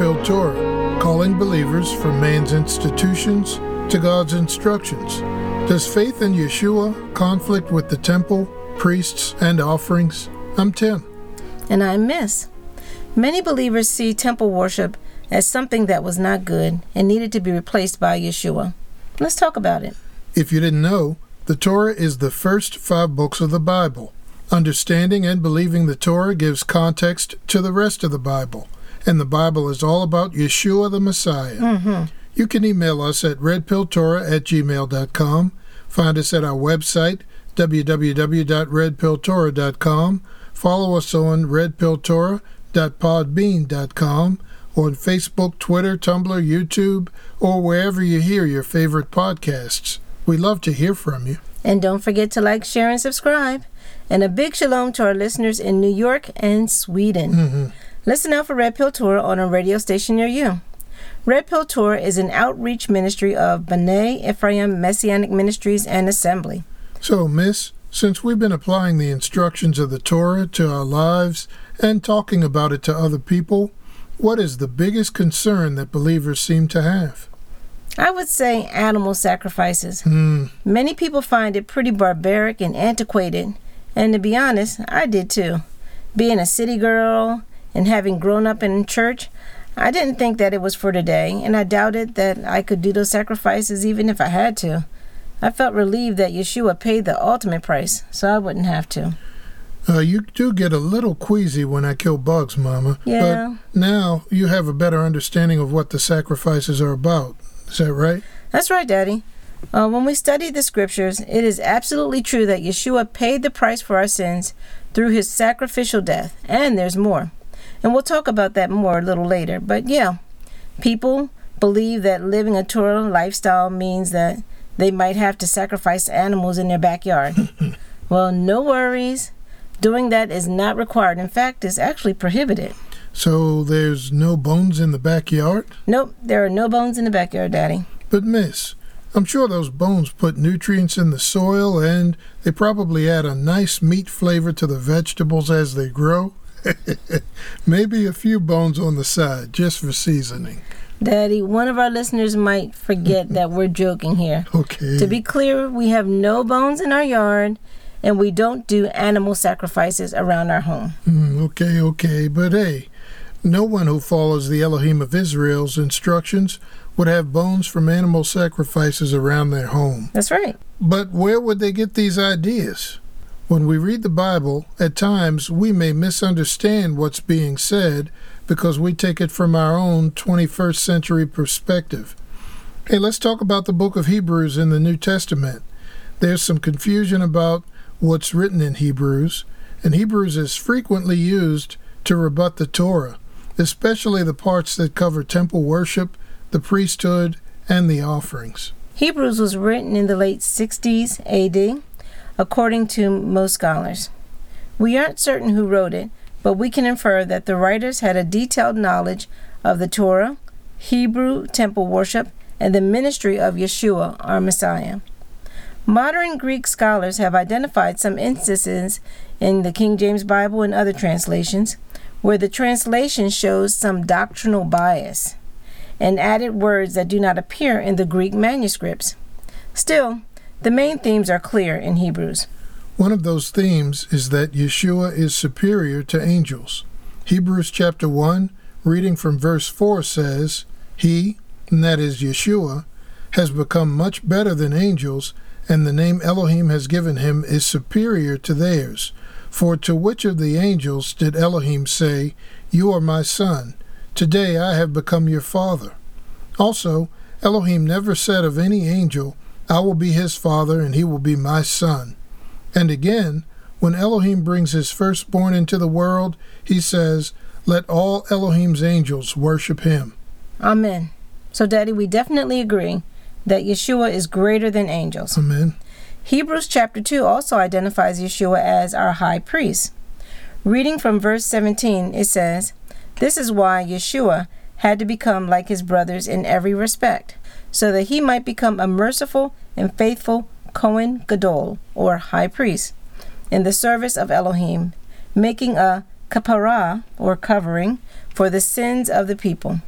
Welcome to Red Pill Torah, calling believers from man's institutions to God's instructions. Does faith in Yeshua conflict with the temple, priests, and offerings? I'm Tim. And I'm Miss. Many believers see temple worship as something that was not good and needed to be replaced by Yeshua. Let's talk about it. If you didn't know, the Torah is the first five books of the Bible. Understanding and believing the Torah gives context to the rest of the Bible, and the Bible is all about Yeshua the Messiah. Mm-hmm. You can email us at redpilltorah at gmail.com, find us at our website, www.redpilltorah.com, follow us on redpilltorah.podbean.com, on Facebook, Twitter, Tumblr, YouTube, or wherever you hear your favorite podcasts. We love to hear from you. And don't forget to like, share, and subscribe. And a big shalom to our listeners in New York and Sweden. Mm-hmm. Listen out for Red Pill Torah on a radio station near you. Red Pill Torah is an outreach ministry of B'nai Ephraim Messianic Ministries and Assembly. So, Miss, since we've been applying the instructions of the Torah to our lives and talking about it to other people, what is the biggest concern that believers seem to have? I would say animal sacrifices. Hmm. Many people find it pretty barbaric and antiquated, and to be honest, I did too. Being a city girl and having grown up in church, I didn't think that it was for today, and I doubted that I could do those sacrifices even if I had to. I felt relieved that Yeshua paid the ultimate price, so I wouldn't have to. Uh, you do get a little queasy when I kill bugs, Mama. Yeah. But now you have a better understanding of what the sacrifices are about. Is that right? That's right, Daddy. Uh, when we study the scriptures, it is absolutely true that Yeshua paid the price for our sins through his sacrificial death, and there's more. And we'll talk about that more a little later. But yeah, people believe that living a Torah lifestyle means that they might have to sacrifice animals in their backyard. well, no worries. Doing that is not required. In fact, it's actually prohibited. So there's no bones in the backyard? Nope, there are no bones in the backyard, Daddy. But, Miss, I'm sure those bones put nutrients in the soil and they probably add a nice meat flavor to the vegetables as they grow. Maybe a few bones on the side just for seasoning. Daddy, one of our listeners might forget that we're joking here. Okay. To be clear, we have no bones in our yard and we don't do animal sacrifices around our home. Mm, okay, okay. But hey, no one who follows the Elohim of Israel's instructions would have bones from animal sacrifices around their home. That's right. But where would they get these ideas? When we read the Bible, at times we may misunderstand what's being said because we take it from our own 21st century perspective. Hey, let's talk about the book of Hebrews in the New Testament. There's some confusion about what's written in Hebrews, and Hebrews is frequently used to rebut the Torah, especially the parts that cover temple worship, the priesthood, and the offerings. Hebrews was written in the late 60s AD, according to most scholars. We aren't certain who wrote it, but we can infer that the writers had a detailed knowledge of the Torah, Hebrew temple worship, and the ministry of Yeshua, our Messiah. Modern Greek scholars have identified some instances in the King James Bible and other translations where the translation shows some doctrinal bias and added words that do not appear in the Greek manuscripts. Still, the main themes are clear in Hebrews. One of those themes is that Yeshua is superior to angels. Hebrews chapter 1, reading from verse 4 says, He, and that is Yeshua, has become much better than angels, and the name Elohim has given him is superior to theirs. For to which of the angels did Elohim say, You are my son, today I have become your father? Also, Elohim never said of any angel, I will be his father, and he will be my son. And again, when Elohim brings his firstborn into the world, he says, Let all Elohim's angels worship him. Amen. So, Daddy, we definitely agree that Yeshua is greater than angels. Amen. Hebrews chapter 2 also identifies Yeshua as our high priest. Reading from verse 17, it says, This is why Yeshua had to become like his brothers in every respect, so that he might become a merciful and faithful Cohen Gadol, or high priest, in the service of Elohim, making a kapara, or covering, for the sins of the people.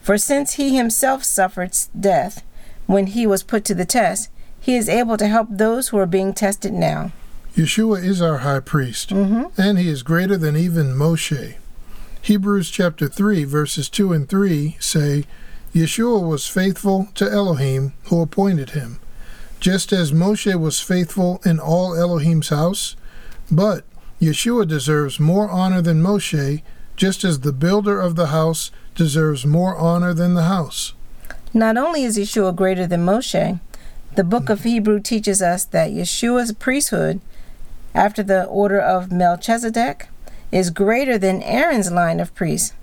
For since he himself suffered death when he was put to the test, he is able to help those who are being tested now. Yeshua is our high priest, Mm-hmm. and he is greater than even Moshe. Hebrews chapter 3, verses 2 and 3 say, Yeshua was faithful to Elohim who appointed him, just as Moshe was faithful in all Elohim's house. But Yeshua deserves more honor than Moshe, just as the builder of the house deserves more honor than the house. Not only is Yeshua greater than Moshe, the book of Hebrew teaches us that Yeshua's priesthood, after the order of Melchizedek, is greater than Aaron's line of priests.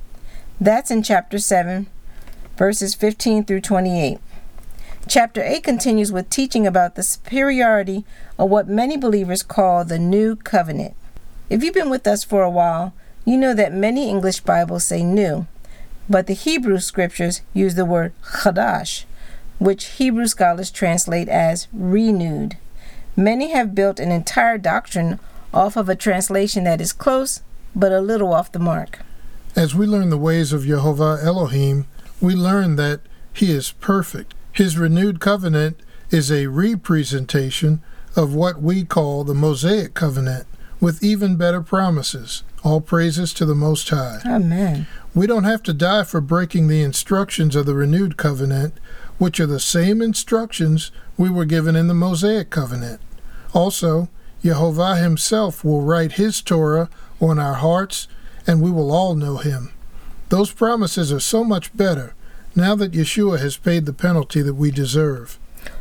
That's in chapter 7, verses 15 through 28. Chapter 8 continues with teaching about the superiority of what many believers call the New Covenant. If you've been with us for a while, you know that many English Bibles say new, but the Hebrew scriptures use the word chadash, which Hebrew scholars translate as renewed. Many have built an entire doctrine off of a translation that is close but a little off the mark. As we learn the ways of Jehovah Elohim, we learn that he is perfect. His renewed covenant is a representation of what we call the Mosaic covenant, with even better promises. All praises to the Most High. Amen. We don't have to die for breaking the instructions of the renewed covenant, which are the same instructions we were given in the Mosaic covenant. Also, Jehovah himself will write his Torah on our hearts, and we will all know him. Those promises are so much better now that Yeshua has paid the penalty that we deserve.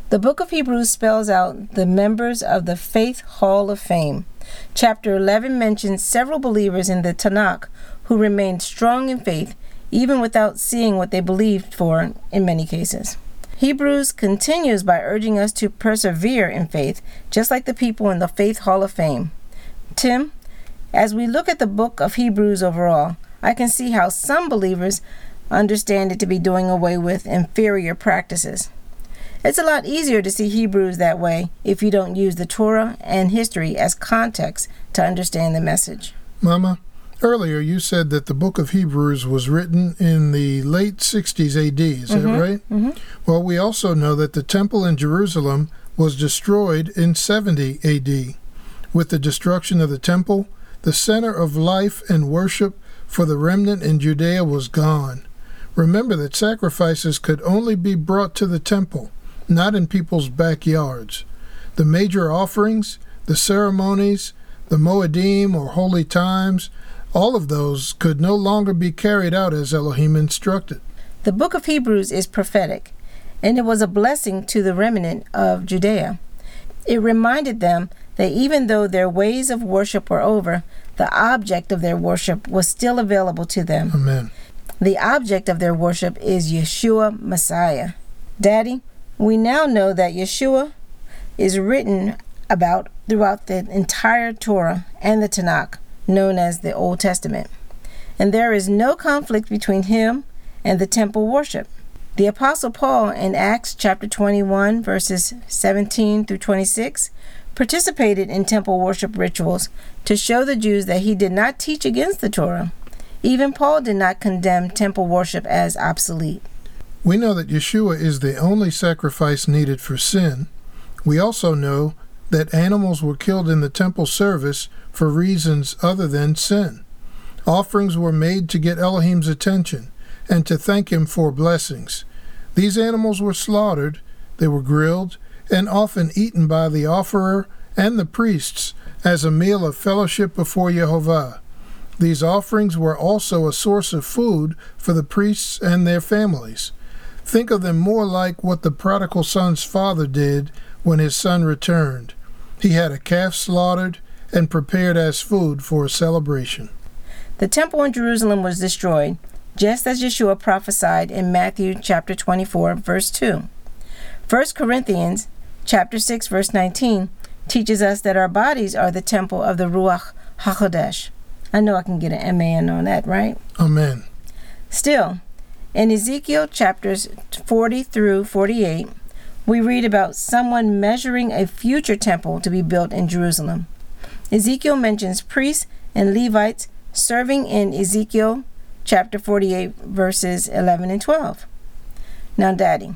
The book of Hebrews spells out the members of the Faith Hall of Fame. Chapter 11 mentions several believers in the Tanakh who remained strong in faith even without seeing what they believed for in many cases. Hebrews continues by urging us to persevere in faith, just like the people in the Faith Hall of Fame. Tim, as we look at the book of Hebrews overall, I can see how some believers understand it to be doing away with inferior practices. It's a lot easier to see Hebrews that way if you don't use the Torah and history as context to understand the message. Mama, earlier you said that the book of Hebrews was written in the late 60s AD. Is that right? Mm-hmm. Well, we also know that the temple in Jerusalem was destroyed in 70 AD. With the destruction of the temple, the center of life and worship for the remnant in Judea was gone. Remember that sacrifices could only be brought to the temple, not in people's backyards. The major offerings, the ceremonies, the Moedim or holy times, all of those could no longer be carried out as Elohim instructed. The book of Hebrews is prophetic, and it was a blessing to the remnant of Judea. It reminded them that even though their ways of worship were over, the object of their worship was still available to them. Amen. The object of their worship is Yeshua Messiah. Daddy, we now know that Yeshua is written about throughout the entire Torah and the Tanakh, known as the Old Testament. And there is no conflict between him and the temple worship. The Apostle Paul in Acts chapter 21, verses 17 through 26, participated in temple worship rituals to show the Jews that he did not teach against the Torah. Even Paul did not condemn temple worship as obsolete. We know that Yeshua is the only sacrifice needed for sin. We also know that animals were killed in the temple service for reasons other than sin. Offerings were made to get Elohim's attention and to thank him for blessings. These animals were slaughtered, they were grilled, and often eaten by the offerer and the priests as a meal of fellowship before Jehovah. These offerings were also a source of food for the priests and their families. Think of them more like what the prodigal son's father did when his son returned. He had a calf slaughtered and prepared as food for a celebration. The temple in Jerusalem was destroyed, just as Yeshua prophesied in Matthew chapter 24, verse 2. 1 Corinthians chapter 6, verse 19 teaches us that our bodies are the temple of the Ruach HaKodesh. I know I can get an amen on that, right? Amen. Still, in Ezekiel chapters 40 through 48, we read about someone measuring a future temple to be built in Jerusalem. Ezekiel mentions priests and Levites serving in Ezekiel chapter 48, verses 11 and 12. Now, Daddy,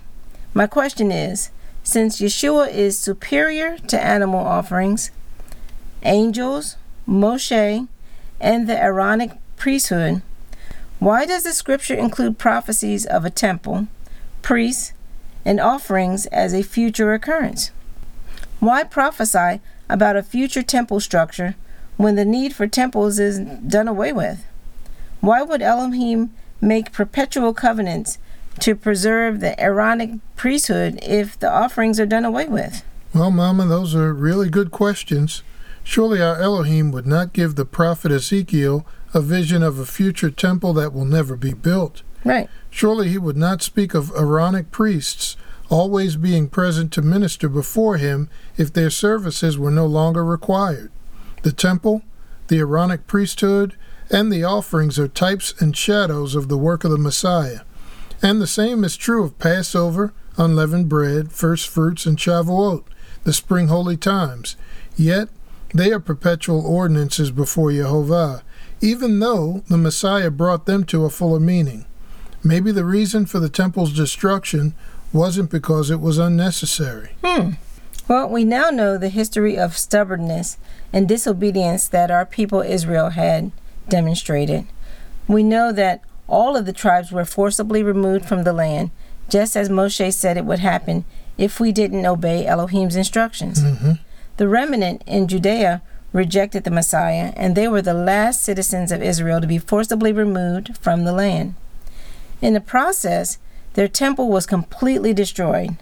my question is since Yeshua is superior to animal offerings, angels, Moshe, and the Aaronic priesthood, why does the scripture include prophecies of a temple, priests, and offerings as a future occurrence? Why prophesy about a future temple structure when the need for temples is done away with? Why would Elohim make perpetual covenants to preserve the Aaronic priesthood if the offerings are done away with? Well, Mama, those are really good questions. Surely our Elohim would not give the prophet Ezekiel a vision of a future temple that will never be built. Right. Surely he would not speak of Aaronic priests always being present to minister before him if their services were no longer required. The temple, the Aaronic priesthood, and the offerings are types and shadows of the work of the Messiah. And the same is true of Passover, unleavened bread, first fruits, and Shavuot, the spring holy times. Yet they are perpetual ordinances before Jehovah, even though the Messiah brought them to a fuller meaning. Maybe the reason for the temple's destruction wasn't because it was unnecessary. Hmm. Well, we now know the history of stubbornness and disobedience that our people Israel had demonstrated. We know that all of the tribes were forcibly removed from the land, just as Moshe said it would happen if we didn't obey Elohim's instructions. Mm-hmm. The remnant in Judea rejected the Messiah, and they were the last citizens of Israel to be forcibly removed from the land. In the process, their temple was completely destroyed.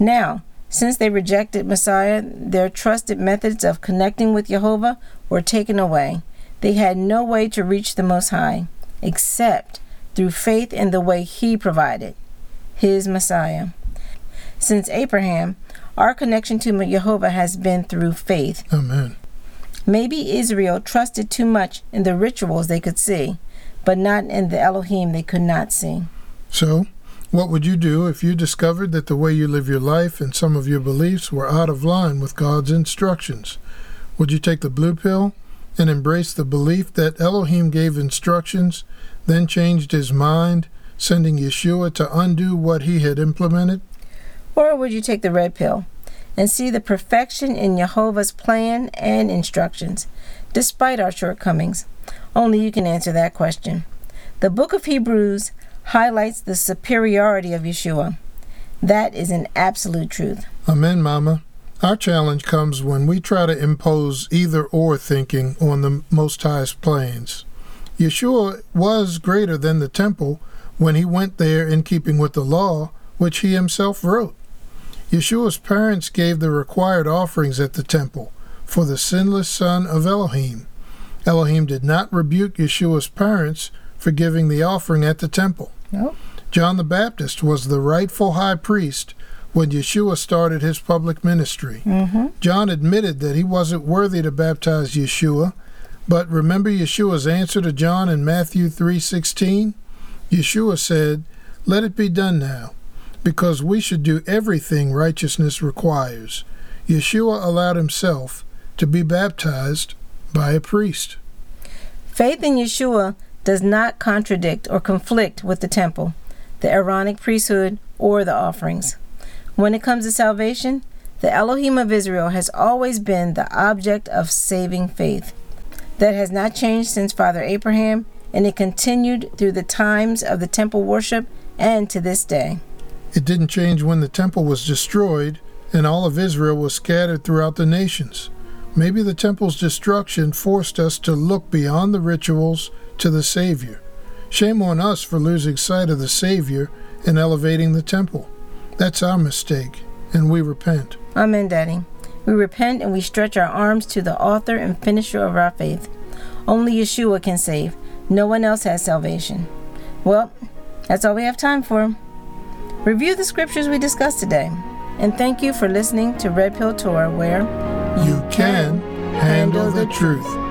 Now, since they rejected Messiah, their trusted methods of connecting with Jehovah were taken away. They had no way to reach the Most High except through faith in the way He provided, His Messiah. Since Abraham, our connection to Jehovah has been through faith. Amen. Maybe Israel trusted too much in the rituals they could see, but not in the Elohim they could not see. So, what would you do if you discovered that the way you live your life and some of your beliefs were out of line with God's instructions? Would you take the blue pill and embrace the belief that Elohim gave instructions, then changed his mind, sending Yeshua to undo what he had implemented? Or would you take the red pill and see the perfection in Jehovah's plan and instructions, despite our shortcomings? Only you can answer that question. The book of Hebrews highlights the superiority of Yeshua. That is an absolute truth. Amen, Mama. Our challenge comes when we try to impose either or thinking on the Most Highest plans. Yeshua was greater than the temple when he went there in keeping with the law, which he himself wrote. Yeshua's parents gave the required offerings at the temple for the sinless son of Elohim. Elohim did not rebuke Yeshua's parents for giving the offering at the temple. Nope. John the Baptist was the rightful high priest when Yeshua started his public ministry. Mm-hmm. John admitted that he wasn't worthy to baptize Yeshua, but remember Yeshua's answer to John in Matthew 3:16? Yeshua said, "Let it be done now, because we should do everything righteousness requires." Yeshua allowed himself to be baptized by a priest. Faith in Yeshua does not contradict or conflict with the temple, the Aaronic priesthood, or the offerings. When it comes to salvation, the Elohim of Israel has always been the object of saving faith. That has not changed since Father Abraham, and it continued through the times of the temple worship and to this day. It didn't change when the temple was destroyed and all of Israel was scattered throughout the nations. Maybe the temple's destruction forced us to look beyond the rituals to the Savior. Shame on us for losing sight of the Savior and elevating the temple. That's our mistake, and we repent. Amen, Daddy. We repent and we stretch our arms to the author and finisher of our faith. Only Yeshua can save. No one else has salvation. Well, that's all we have time for. Review the scriptures we discussed today. And thank you for listening to Red Pill Torah, where You can handle the truth.